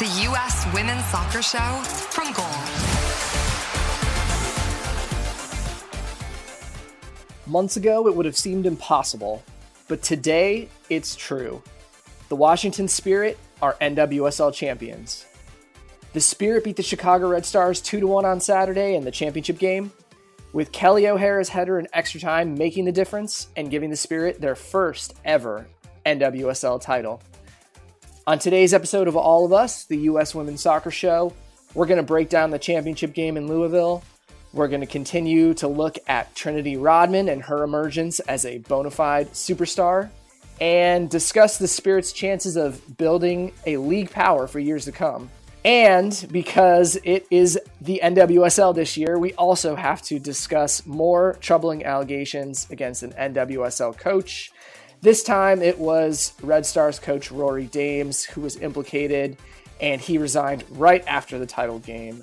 the U.S. Women's Soccer Show from Goal. Months ago, it would have seemed impossible, but today, it's true. The Washington Spirit are NWSL champions. The Spirit beat the Chicago Red Stars 2 1 on Saturday in the championship game, with Kelley O'Hara's header in extra time making the difference and giving the Spirit their first ever NWSL title. On today's episode of All of Us, the U.S. Women's Soccer Show, we're going to break down the championship game in Louisville. We're going to continue to look at Trinity Rodman and her emergence as a bona fide superstar and discuss the Spirit's chances of building a league power for years to come. And because it is the NWSL this year, we also have to discuss more troubling allegations against an NWSL coach. This time it was Red Stars coach Rory Dames who was implicated, and he resigned right after the title game.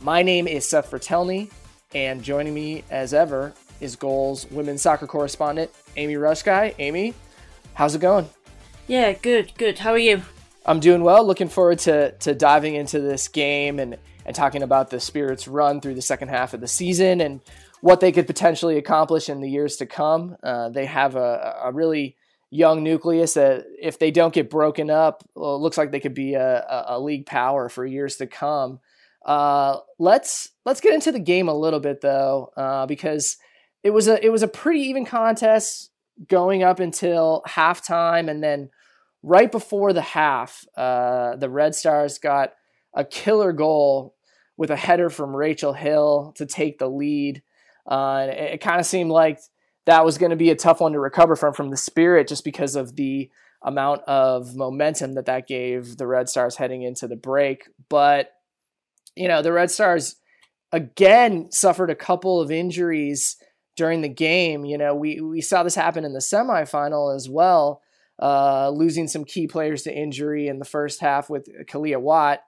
My name is Seth Vertelney, and joining me as ever is Goals women's soccer correspondent Amy Ruszkai. Amy, how's it going? Yeah, good, good. How are you? I'm doing well. Looking forward to to diving into this game and and talking about the Spirits' run through the second half of the season and what they could potentially accomplish in the years to come. Uh, they have a, a, really young nucleus that, if they don't get broken up, well, looks like they could be a, a, league power for years to come. Uh, let's let's get into the game a little bit though, uh, because it was a it was a pretty even contest going up until halftime, and then right before the half, uh, the Red Stars got a killer goal with a header from Rachel Hill to take the lead. Uh, it, it kind of seemed like that was going to be a tough one to recover from from the Spirit just because of the amount of momentum that that gave the Red Stars heading into the break. But, you know, the Red Stars again suffered a couple of injuries during the game. You know, we, we saw this happen in the semifinal as well uh, losing some key players to injury in the first half with Kealia Watt.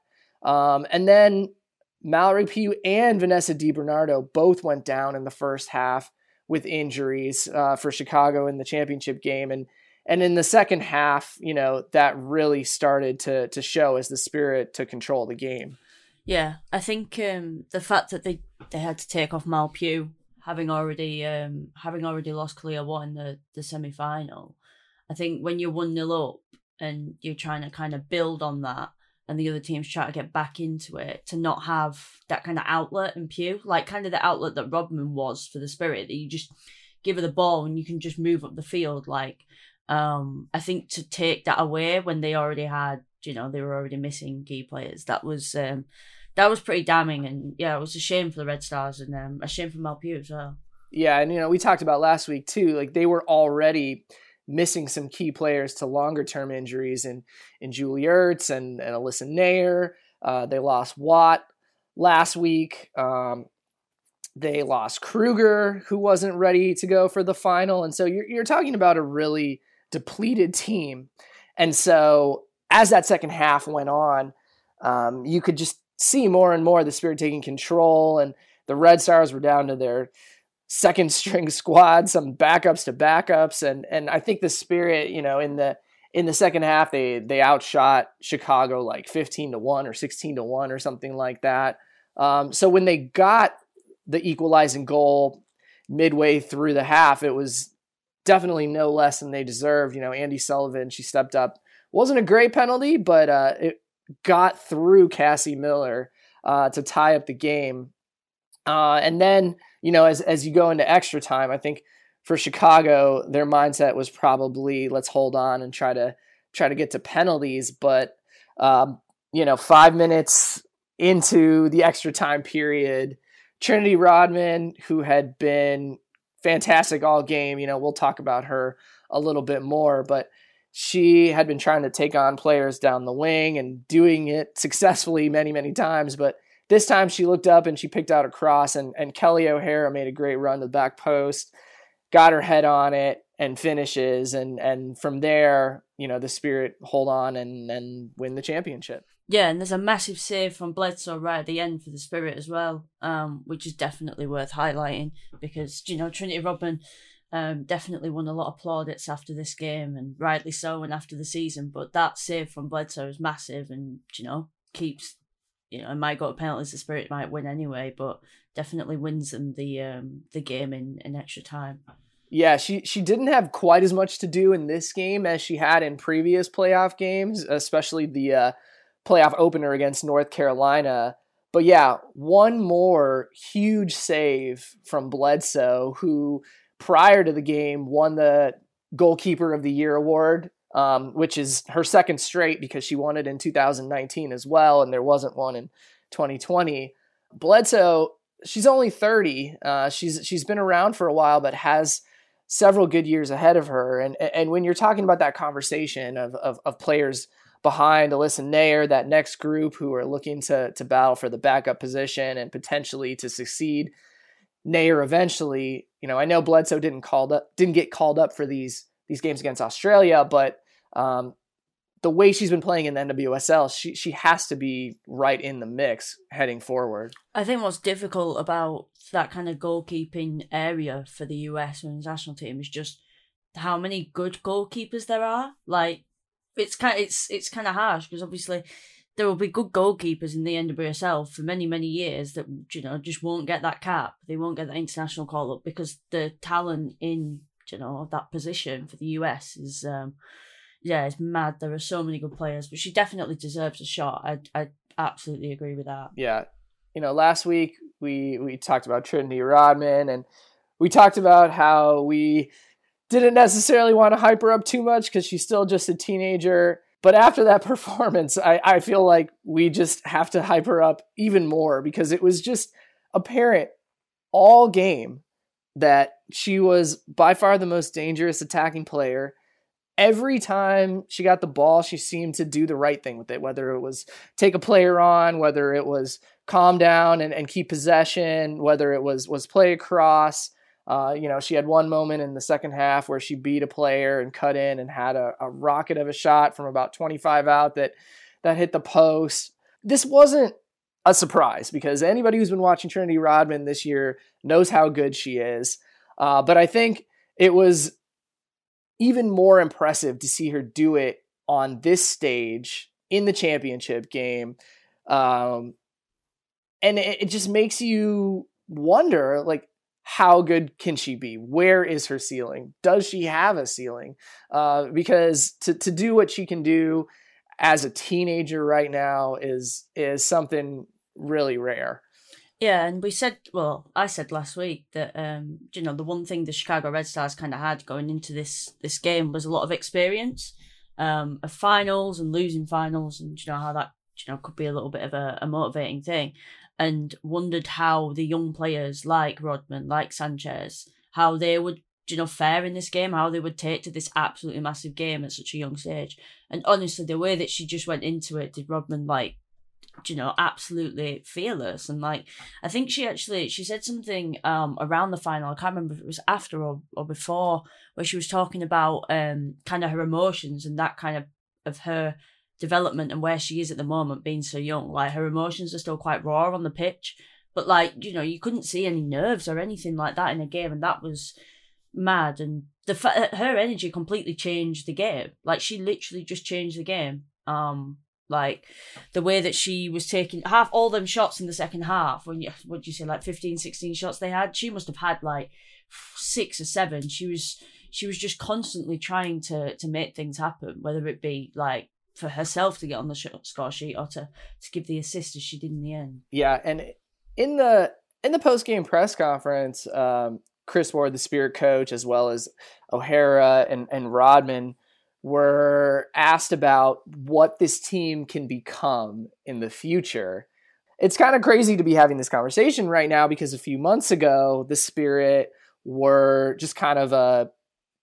Um, and then Mallory Pugh and Vanessa DiBernardo both went down in the first half with injuries uh, for Chicago in the championship game. And and in the second half, you know, that really started to to show as the spirit to control the game. Yeah, I think um, the fact that they, they had to take off Mal Pugh, having already um, having already lost clear one in the, the semi final, I think when you're 1 0 up and you're trying to kind of build on that, and the other team's trying to get back into it, to not have that kind of outlet and Pugh, like kind of the outlet that Rodman was for the Spirit, that you just give her the ball and you can just move up the field. Like, um, I think to take that away when they already had, you know, they were already missing key players, that was. Um, that was pretty damning, and yeah, it was a shame for the Red Stars, and um, a shame for Mal Pugh as well. Yeah, and you know we talked about last week too. Like they were already missing some key players to longer term injuries in, in Julie Ertz and, and Alyssa Naeher. Uh, they lost Watt last week. Um, they lost Kruger, who wasn't ready to go for the final. And so you're, you're talking about a really depleted team. And so as that second half went on, um, you could just see more and more the Spirit taking control. And the Red Stars were down to their second string squad, some backups to backups, and and I think the spirit, you know, in the in the second half they they outshot Chicago like fifteen to one or sixteen to one or something like that. Um, so when they got the equalizing goal midway through the half, it was definitely no less than they deserved. You know, Andi Sullivan she stepped up, wasn't a great penalty, but uh, it got through Cassie Miller uh, to tie up the game, uh, and then you know, as as you go into extra time, I think for Chicago, their mindset was probably let's hold on and try to try to get to penalties. But um, you know, five minutes into the extra time period, Trinity Rodman, who had been fantastic all game, you know, we'll talk about her a little bit more, but she had been trying to take on players down the wing and doing it successfully many, many times, but this time she looked up and she picked out a cross, and, and Kelley O'Hara made a great run to the back post, got her head on it, and finishes. And, and from there, you know, the Spirit hold on and, and win the championship. Yeah, and there's a massive save from Bledsoe right at the end for the Spirit as well, um, which is definitely worth highlighting because, you know, Trinity Rodman Um, definitely won a lot of plaudits after this game, and rightly so, and after the season. But that save from Bledsoe is massive, and you know keeps, you know, it might go to penalties. The Spirit might win anyway, but definitely wins them the um the game in in extra time. Yeah, she she didn't have quite as much to do in this game as she had in previous playoff games, especially the uh, playoff opener against North Carolina. But yeah, one more huge save from Bledsoe, who prior to the game won the goalkeeper of the year award, um, which is her second straight because she won it in 2019 as well, and there wasn't one in 2020. Bledsoe, she's only 30. Uh, she's she's been around for a while, but has several good years ahead of her. And and when you're talking about that conversation of of, of players behind Alyssa Naeher, that next group who are looking to to battle for the backup position and potentially to succeed. Naeher eventually, you know, I know Bledsoe didn't called up didn't get called up for these these games against Australia, but um, the way she's been playing in the NWSL, she she has to be right in the mix heading forward. I think what's difficult about that kind of goalkeeping area for the US women's national team is just how many good goalkeepers there are. Like it's kind of, it's it's kind of harsh because obviously there will be good goalkeepers in the NWSL for many many years that you know just won't get that cap. They won't get that international call up because the talent in you know that position for the US is um yeah it's mad. There are so many good players, but she definitely deserves a shot. I I absolutely agree with that. Yeah, you know, last week we we talked about Trinity Rodman and we talked about how we didn't necessarily want to hype her up too much because she's still just a teenager. But after that performance, I, I feel like we just have to hype her up even more because it was just apparent all game that she was by far the most dangerous attacking player. Every time she got the ball, she seemed to do the right thing with it, whether it was take a player on, whether it was calm down and, and keep possession, whether it was was play across. Uh, you know, she had one moment in the second half where she beat a player and cut in and had a, a rocket of a shot from about 25 out that that hit the post. This wasn't a surprise because anybody who's been watching Trinity Rodman this year knows how good she is. Uh, but I think it was even more impressive to see her do it on this stage in the championship game. Um, and it, it just makes you wonder like how good can she be? Where is her ceiling? Does she have a ceiling? Uh, because to, to do what she can do as a teenager right now is is something really rare. Yeah, and we said, well, I said last week that um, you know the one thing the Chicago Red Stars kind of had going into this this game was a lot of experience um, of finals and losing finals, and you know how that you know could be a little bit of a, a motivating thing and wondered how the young players like Rodman, like Sanchez, how they would you know fare in this game, how they would take to this absolutely massive game at such a young stage. And honestly, the way that she just went into it did Rodman like you know absolutely fearless and like i think she actually she said something um around the final i can't remember if it was after or, or before where she was talking about um kind of her emotions and that kind of of her development and where she is at the moment being so young. Like her emotions are still quite raw on the pitch, but like, you know, you couldn't see any nerves or anything like that in a game. And that was mad. And the her energy completely changed the game. Like she literally just changed the game. Um, like the way that she was taking half all them shots in the second half when you what do you say like 15 16 shots they had she must have had like six or seven she was she was just constantly trying to to make things happen whether it be like for herself to get on the score sheet or to, to give the assist as she did in the end. Yeah, and in the in the post game press conference, um, Kris Ward, the Spirit coach, as well as O'Hara and and Rodman were asked about what this team can become in the future. It's kind of crazy to be having this conversation right now because a few months ago, the Spirit were just kind of a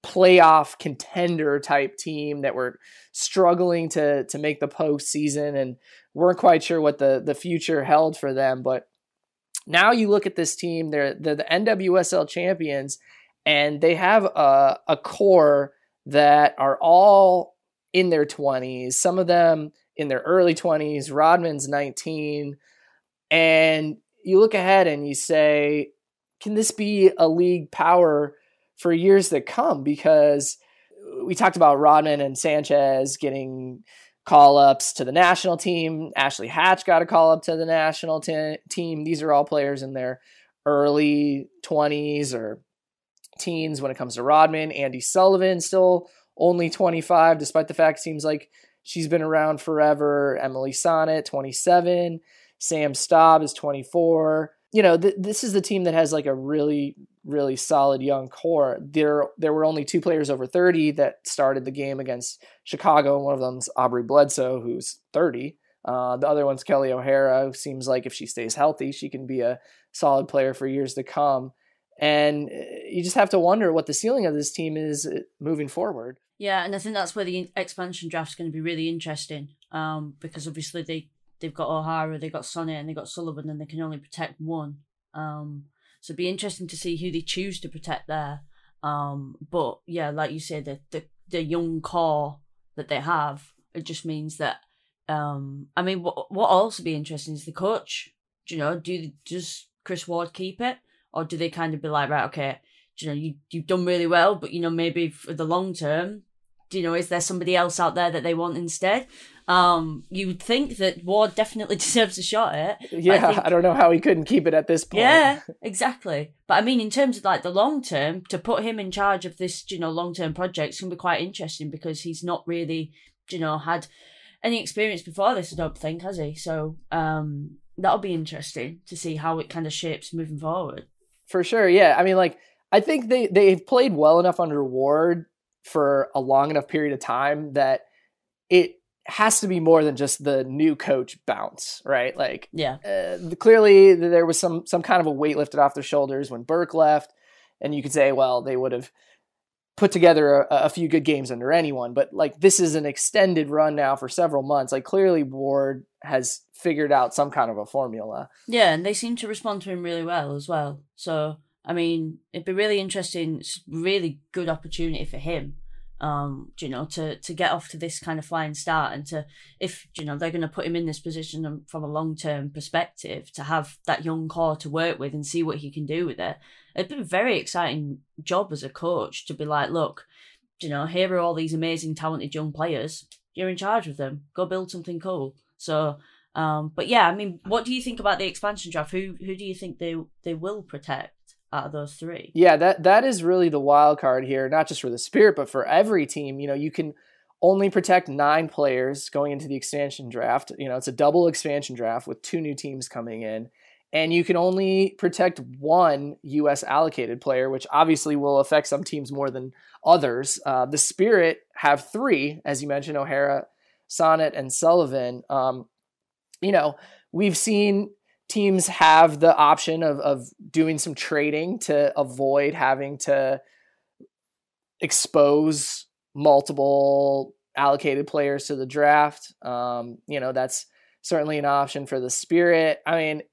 playoff contender type team that were struggling to to make the postseason and weren't quite sure what the the future held for them. But now you look at this team; they're they're the NWSL champions, and they have a, a core that are all in their twenties. Some of them in their early twenties. Rodman's nineteen, and you look ahead and you say, can this be a league power? for years to come because we talked about Rodman and Sanchez getting call ups to the national team. Ashley Hatch got a call up to the national t- team. These are all players in their early 20s or teens when it comes to Rodman. Andi Sullivan still only 25, despite the fact it seems like she's been around forever. Emily Sonnett, 27. Sam Staab is 24. You know, th- this is the team that has like a really, really solid young core. There, there were only two players over 30 that started the game against Chicago, one of them's Aubrey Bledsoe, who's 30. Uh, the other one's Kelley O'Hara, who seems like if she stays healthy, she can be a solid player for years to come. And uh, you just have to wonder what the ceiling of this team is uh, moving forward. Yeah, and I think that's where the expansion draft is going to be really interesting um, because obviously they, they've got O'Hara, they've got Sonnett, and they've got Sullivan, and they can only protect one. Um, so it'd be interesting to see who they choose to protect there. Um, but yeah, like you said, the, the, the young core that they have, it just means that. Um, I mean, what what also be interesting is the coach. Do you know, do does Kris Ward keep it, or do they kind of be like, right, okay, you know, you you've done really well, but you know, maybe for the long term, do you know, is there somebody else out there that they want instead? Um, you would think that Ward definitely deserves a shot at it. Yeah, I, think, I, don't know how he couldn't keep it at this point. Yeah, exactly. But I mean, in terms of like the long term, to put him in charge of this, you know, long term project is going to be quite interesting because he's not really, you know, had any experience before this. I don't think has he. So um, that'll be interesting to see how it kind of shapes moving forward. For sure, yeah. I mean, like I think they they've played well enough under Ward for a long enough period of time that it has to be more than just the new coach bounce, right? Like, yeah, uh, clearly there was some some kind of a weight lifted off their shoulders when Burke left, and you could say, well, they would have put together a, a, few good games under anyone, but like this is an extended run now for several months. Like clearly, Ward has figured out some kind of a formula. Yeah, and they seem to respond to him really well as well. So I mean, it'd be really interesting. It's really good opportunity for him. Um, you know, to to get off to this kind of flying start, and to if you know they're going to put him in this position from a long term perspective, to have that young core to work with and see what he can do with it. It'd be a very exciting job as a coach to be like, look, you know, here are all these amazing, talented young players. You're in charge of them. Go build something cool. So, um, but yeah, I mean, what do you think about the expansion draft? Who who do you think they they will protect? Of those three. Yeah, that that is really the wild card here, not just for the Spirit, but for every team. You know, you can only protect nine players going into the expansion draft. You know, it's a double expansion draft with two new teams coming in. And you can only protect one U.S. allocated player, which obviously will affect some teams more than others. Uh, the Spirit have three, as you mentioned, O'Hara, Sonnett, and Sullivan. Um, you know, we've seen teams have the option of, of doing some trading to avoid having to expose multiple allocated players to the draft. Um, you know, that's certainly an option for the Spirit. I mean,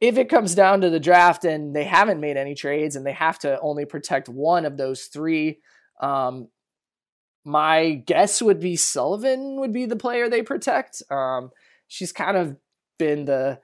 if it comes down to the draft and they haven't made any trades and they have to only protect one of those three, um, my guess would be Sullivan would be the player they protect. Um, she's kind of been the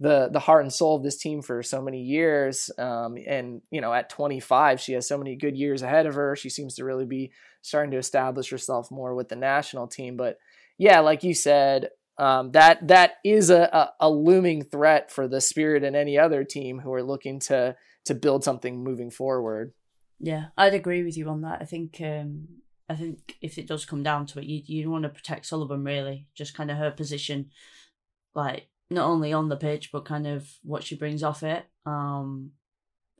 the the heart and soul of this team for so many years. Um, and you know, at 25, she has so many good years ahead of her. She seems to really be starting to establish herself more with the national team. But yeah, like you said, um, that that is a, a, a, looming threat for the Spirit and any other team who are looking to to build something moving forward. Yeah, I'd agree with you on that. I think um, I think if it does come down to it, you you want to protect Sullivan really, just kind of her position, like not only on the pitch but kind of what she brings off it. Um,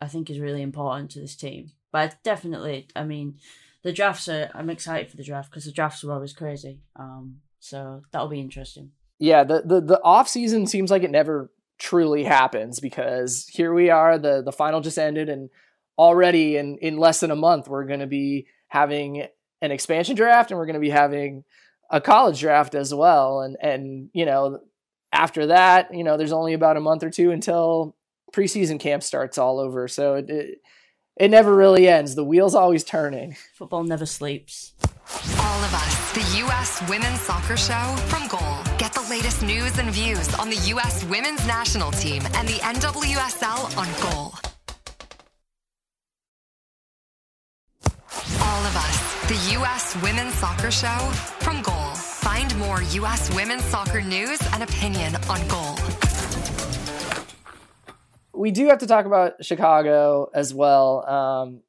I think is really important to this team. But definitely, I mean, the drafts are. I'm excited for the draft because the drafts are always crazy. Um, so that'll be interesting. Yeah, the the the off season seems like it never truly happens because here we are. the The final just ended, and already in in less than a month, we're going to be having an expansion draft, and we're going to be having a college draft as well. And and you know after that, you know, there's only about a month or two until preseason camp starts all over. So it, it, it never really ends. The wheel's always turning. Football never sleeps. All of us, the U.S. Women's Soccer Show from Goal. Get the latest news and views on the U.S. Women's National Team and the NWSL on Goal. All of us, the U.S. Women's Soccer Show from Goal. Find more U.S. women's soccer news and opinion on Goal. We do have to talk about Chicago as well. Um,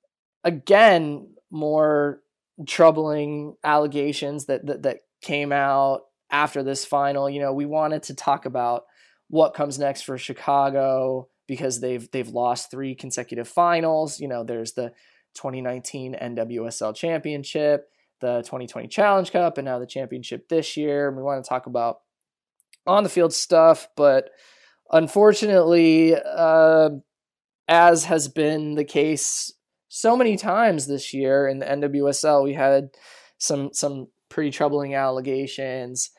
again, more troubling allegations that, that that came out after this final. You know, we wanted to talk about what comes next for Chicago because they've they've lost three consecutive finals. You know, there's the 2019 NWSL Championship, the 2020 Challenge Cup, and now the championship this year. We want to talk about on the field stuff, but unfortunately, uh, as has been the case so many times this year in the NWSL, we had some some pretty troubling allegations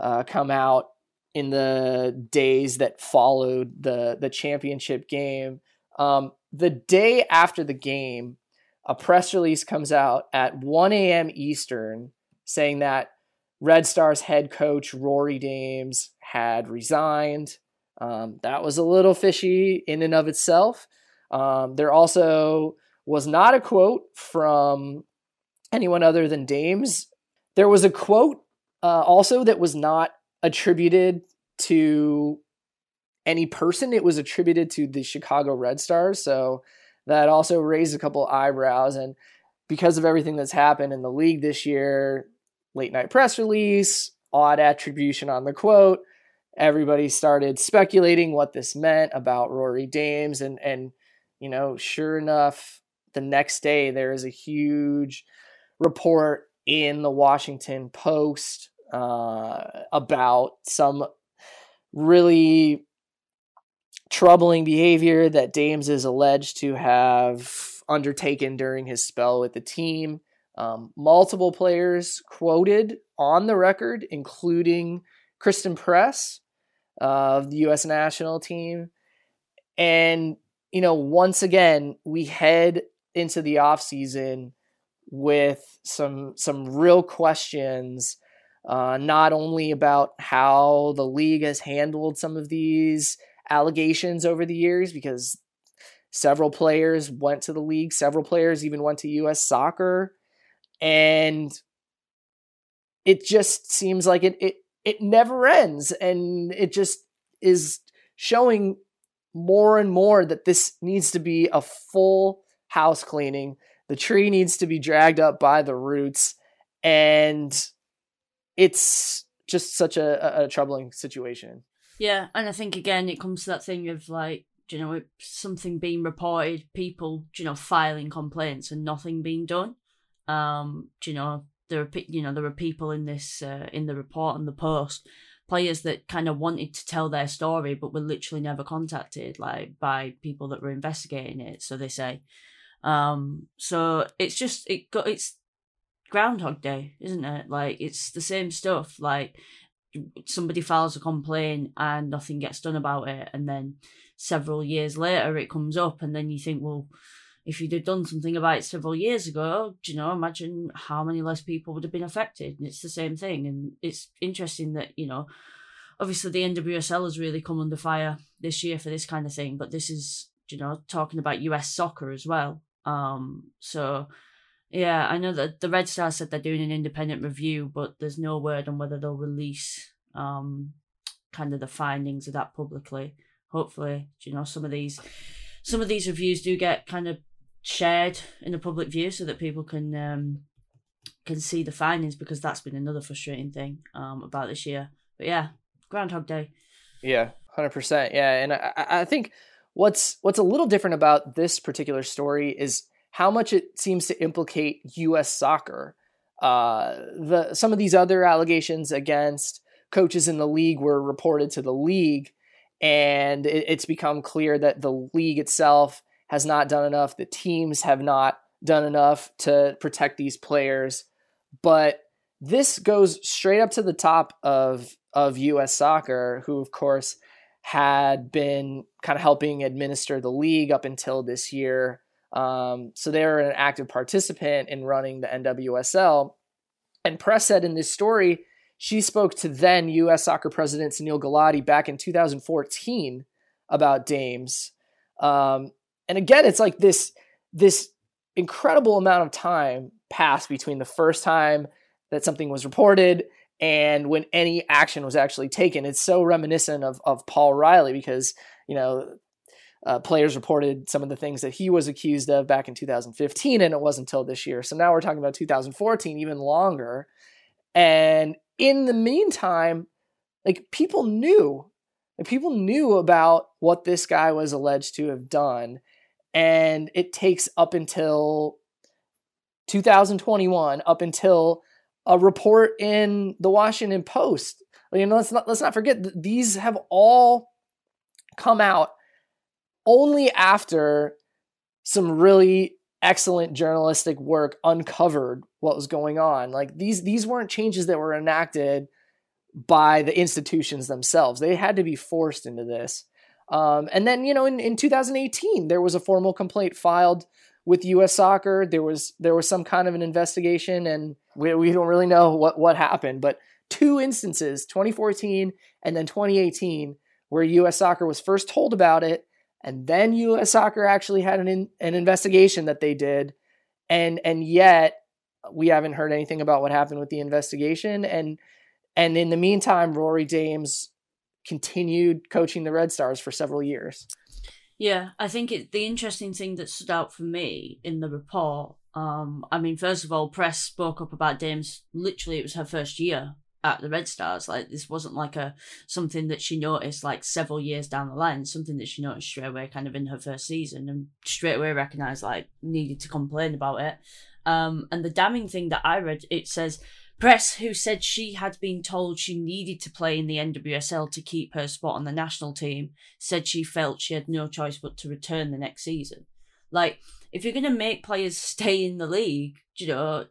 uh, come out in the days that followed the the championship game. Um, the day after the game, a press release comes out at 1 a.m. Eastern saying that Red Stars head coach Rory Dames had resigned. Um, that was a little fishy in and of itself. Um, there also was not a quote from anyone other than Dames. There was a quote uh, also that was not attributed to any person. It was attributed to the Chicago Red Stars. So that also raised a couple eyebrows. And because of everything that's happened in the league this year, late night press release, odd attribution on the quote, everybody started speculating what this meant about Rory Dames. And, and you know, sure enough, the next day there is a huge report in the Washington Post uh, about some really troubling behavior that Dames is alleged to have undertaken during his spell with the team. Um, multiple players quoted on the record, including Christen Press of the U.S. national team. And, you know, once again, we head into the offseason with some some real questions uh, not only about how the league has handled some of these allegations over the years because several players went to the league several players even went to US soccer and it just seems like it it it never ends and it just is showing more and more that this needs to be a full house cleaning. The tree needs to be dragged up by the roots. And it's just such a, a, troubling situation. Yeah. And I think, again, it comes to that thing of like, you know, something being reported, people, you know, filing complaints and nothing being done. Um, you know, there are, you know, there are people in this, uh, in the report and the post players that kind of wanted to tell their story but were literally never contacted like by people that were investigating it so they say um, so it's just it got it's Groundhog Day, isn't it? Like it's the same stuff. Like somebody files a complaint and nothing gets done about it, and then several years later it comes up, and then you think, well, if you'd have done something about it several years ago, do you know, imagine how many less people would have been affected. And it's the same thing, and it's interesting that you know, obviously the NWSL has really come under fire this year for this kind of thing, but this is you know talking about US soccer as well um, so yeah, I know that the Red Star said they're doing an independent review, but there's no word on whether they'll release um kind of the findings of that publicly. Hopefully, you know, some of these some of these reviews do get kind of shared in the public view so that people can um can see the findings because that's been another frustrating thing um about this year. But yeah, Groundhog Day. Yeah, hundred percent. Yeah, and I, I think What's what's a little different about this particular story is how much it seems to implicate U.S. soccer. Uh, the some of these other allegations against coaches in the league were reported to the league, and it, it's become clear that the league itself has not done enough. The teams have not done enough to protect these players, but this goes straight up to the top of of U.S. soccer, who of course had been kind of helping administer the league up until this year. Um, so they were an active participant in running the NWSL. And Press said in this story, she spoke to then U.S. soccer president Sunil Gulati back in 2014 about Dames. Um, and again, it's like this this incredible amount of time passed between the first time that something was reported and when any action was actually taken. It's so reminiscent of, of Paul Riley because, you know, uh, players reported some of the things that he was accused of back in 2015, and it wasn't until this year. So now we're talking about 2014, even longer. And in the meantime, like people knew, like people knew about what this guy was alleged to have done, and it takes up until 2021, up until a report in the Washington Post. You know, let's not let's not forget these have all come out only after some really excellent journalistic work uncovered what was going on. Like these these weren't changes that were enacted by the institutions themselves. They had to be forced into this. Um, and then, you know, in, in 2018, there was a formal complaint filed with U.S. Soccer. There was there was some kind of an investigation, and we, we don't really know what what happened. But two instances, 2014 and then 2018, where U.S. Soccer was first told about it, and then U.S. Soccer actually had an in, an investigation that they did, and and yet we haven't heard anything about what happened with the investigation. And and in the meantime, Rory Dames continued coaching the Red Stars for several years. Yeah, I think it, the interesting thing that stood out for me in the report. Um, I mean, first of all, press spoke up about Dames. Literally, it was her first year at the Red Stars. Like this wasn't like a something that she noticed like several years down the line. Something that she noticed straight away, kind of in her first season, and straight away recognized like needed to complain about it. Um, and the damning thing that I read, it says Press, who said she had been told she needed to play in the NWSL to keep her spot on the national team, said she felt she had no choice but to return the next season. Like, if you're going to make players stay in the league, you know,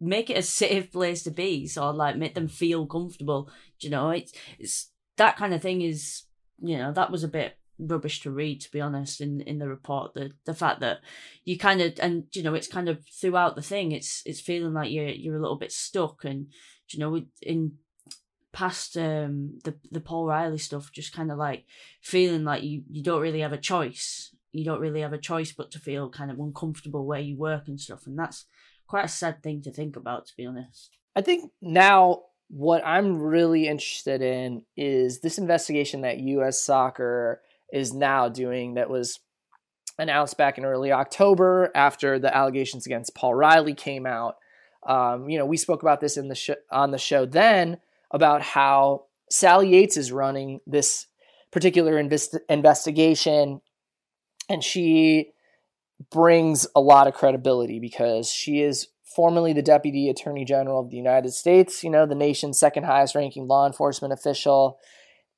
make it a safe place to be. So, like, make them feel comfortable. You know, it's, it's that kind of thing is, you know, that was a bit rubbish to read to be honest in in the report the the fact that you kind of and you know it's kind of throughout the thing it's it's feeling like you're you're a little bit stuck and you know in past um the the Paul Riley stuff just kind of like feeling like you you don't really have a choice you don't really have a choice but to feel kind of uncomfortable where you work and stuff and that's quite a sad thing to think about to be honest I think now what I'm really interested in is this investigation that US soccer is now doing that was announced back in early October after the allegations against Paul Riley came out. Um, you know, we spoke about this in the sh- on the show then about how Sally Yates is running this particular invest- investigation, and she brings a lot of credibility because she is formerly the Deputy Attorney General of the United States, you know, the nation's second highest ranking law enforcement official.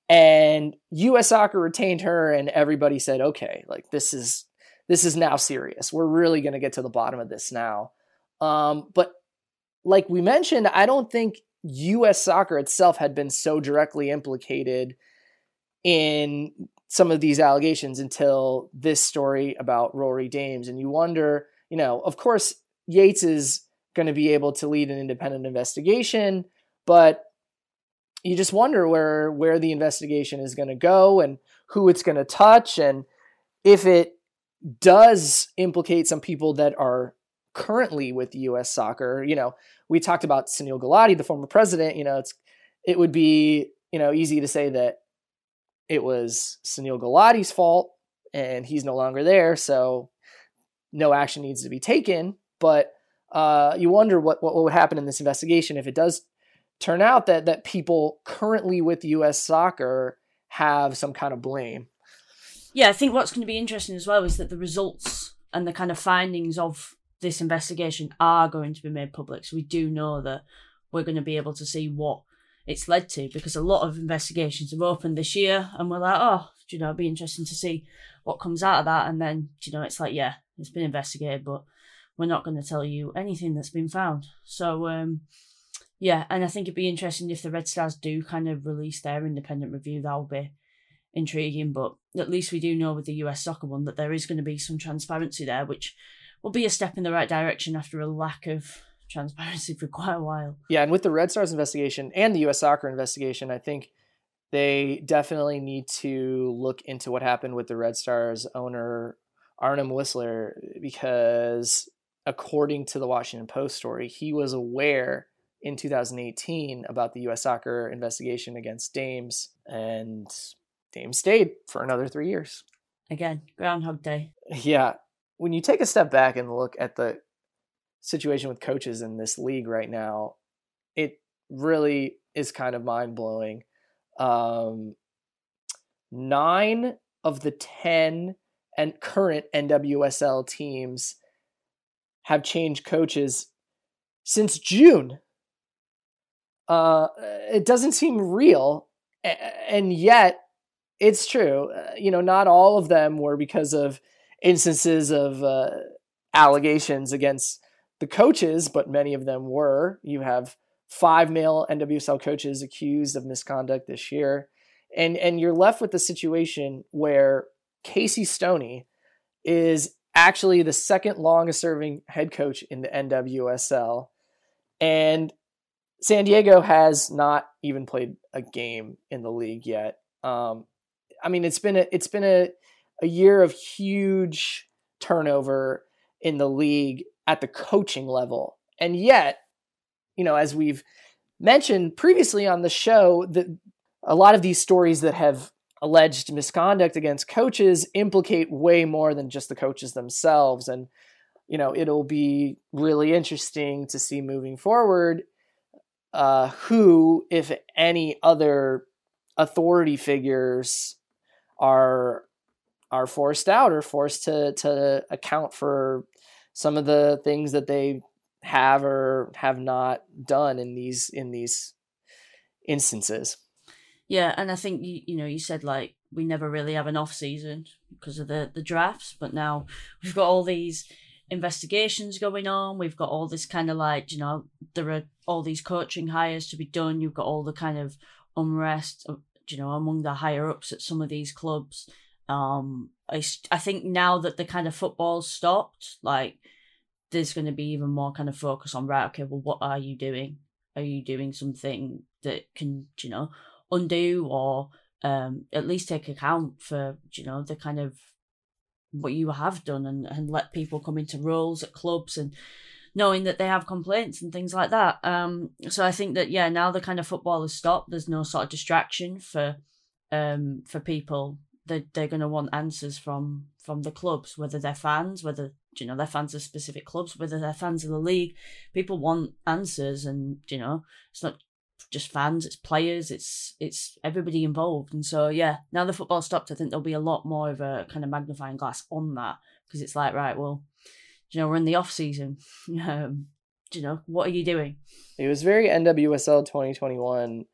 And US soccer retained her and everybody said okay like this is this is now serious. We're really going to get to the bottom of this now. Um, but like we mentioned i don't think us soccer itself had been so directly implicated in some of these allegations until this story about rory dames. And you wonder you know of course yates is going to be able to lead an independent investigation but you just wonder where where the investigation is going to go and who it's going to touch. And if it does implicate some people that are currently with US soccer you know we talked about Sunil Gulati the former president you know it's it would be you know easy to say that it was Sunil Gulati's fault and he's no longer there so no action needs to be taken but uh, you wonder what, what would happen in this investigation if it does turn out that that people currently with US soccer have some kind of blame. Yeah, I think what's going to be interesting as well is that the results and the kind of findings of this investigation are going to be made public. So we do know that we're going to be able to see what it's led to because a lot of investigations have opened this year and we're like, oh, do you know, it'd be interesting to see what comes out of that. And then, you know, it's like, yeah, it's been investigated, but we're not going to tell you anything that's been found. So, um, yeah, and I think it'd be interesting if the Red Stars do kind of release their independent review. That'll be intriguing, but at least we do know with the US soccer one that there is going to be some transparency there, which will be a step in the right direction after a lack of transparency for quite a while. Yeah, and with the Red Stars investigation and the US soccer investigation, I think they definitely need to look into what happened with the Red Stars owner Arnim Whisler because, according to the Washington Post story, he was aware in 2018 about the U.S. soccer investigation against Dames, and Dames stayed for another three years. Again, Groundhog Day. Yeah. When you take a step back and look at the situation with coaches in this league right now, it really is kind of mind blowing. Um, nine of the 10 and current NWSL teams have changed coaches since June. Uh, it doesn't seem real, and yet it's true. Uh, you know, not all of them were because of instances of uh, allegations against the coaches, but many of them were. You have five male NWSL coaches accused of misconduct this year and and you're left with the situation where Casey Stoney is actually the second longest serving head coach in the NWSL and San Diego has not even played a game in the league yet. Um, I mean, it's been a it's been a a year of huge turnover in the league at the coaching level, and yet, you know, as we've mentioned previously on the show, that a lot of these stories that have alleged misconduct against coaches implicate way more than just the coaches themselves. And you know it'll be really interesting to see moving forward uh, who if any other authority figures are are forced out or forced to to account for some of the things that they have or have not done in these in these instances yeah, and I think you you know you said like we never really have an off season because of the the drafts, but now we've got all these investigations going on. We've got all this kind of like you know there are all these coaching hires to be done. You've got all the kind of unrest, uh, you know, among the higher ups at some of these clubs. Um, I I think now that the kind of football's stopped, like there's going to be even more kind of focus on right. Okay, well, what are you doing? Are you doing something that can you know undo or um, at least take account for you know the kind of what you have done and, and let people come into roles at clubs and knowing that they have complaints and things like that. Um, so I think that yeah, now the kind of football has stopped. There's no sort of distraction for um, for people. They they're going to want answers from from the clubs, whether they're fans, whether you know they're fans of specific clubs, whether they're fans of the league. People want answers, and you know it's not just fans, it's players, it's it's everybody involved. And so yeah, now the football stopped, I think there'll be a lot more of a kind of magnifying glass on that because it's like right, well, you know, we're in the off season. um, you know, what are you doing? It was very NWSL 2021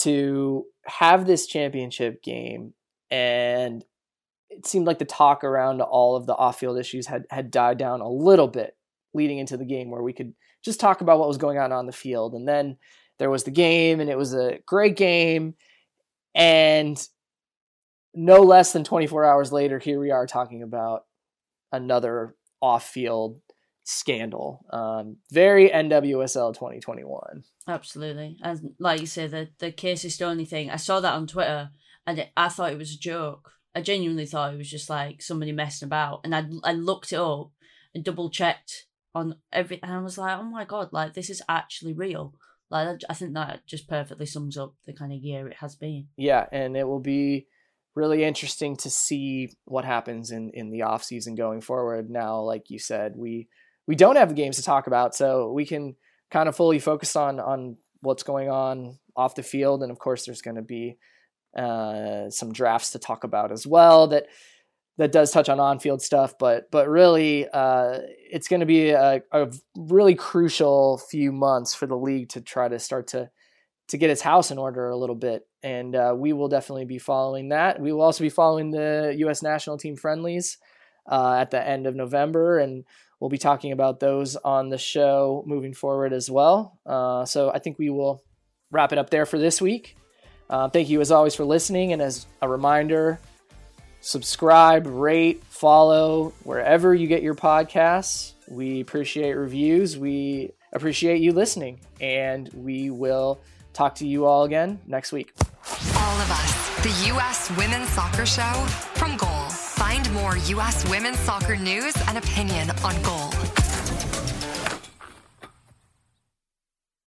to have this championship game and it seemed like the talk around all of the off-field issues had had died down a little bit leading into the game where we could just talk about what was going on on the field. And then there was the game and it was a great game. And no less than 24 hours later here we are talking about another off-field scandal. Um, very nwsl 2021 absolutely. And like you say the the casey stoney thing. I saw that on twitter and it, i thought it was a joke i genuinely thought it was just like somebody messing about and i, I looked it up and double checked on every and i was like oh my god like this is actually real like I think that just perfectly sums up the kind of year it has been. Yeah, and it will be really interesting to see what happens in in the off season going forward. Now, like you said, we we don't have the games to talk about, so we can kind of fully focus on on what's going on off the field, and of course, there's going to be uh, some drafts to talk about as well. That that does touch on on-field stuff, but but really, uh, it's going to be a, a, really crucial few months for the league to try to start to to get its house in order a little bit, and uh, we will definitely be following that. We will also be following the U.S. national team friendlies uh, at the end of November, and we'll be talking about those on the show moving forward as well. Uh, so I think we will wrap it up there for this week. Uh, thank you as always for listening, and as a reminder subscribe, rate, follow wherever you get your podcasts. We appreciate reviews. We appreciate you listening, and we will talk to you all again next week. All of us, the U.S. Women's Soccer Show from Goal. Find more U.S. women's soccer news and opinion on Goal.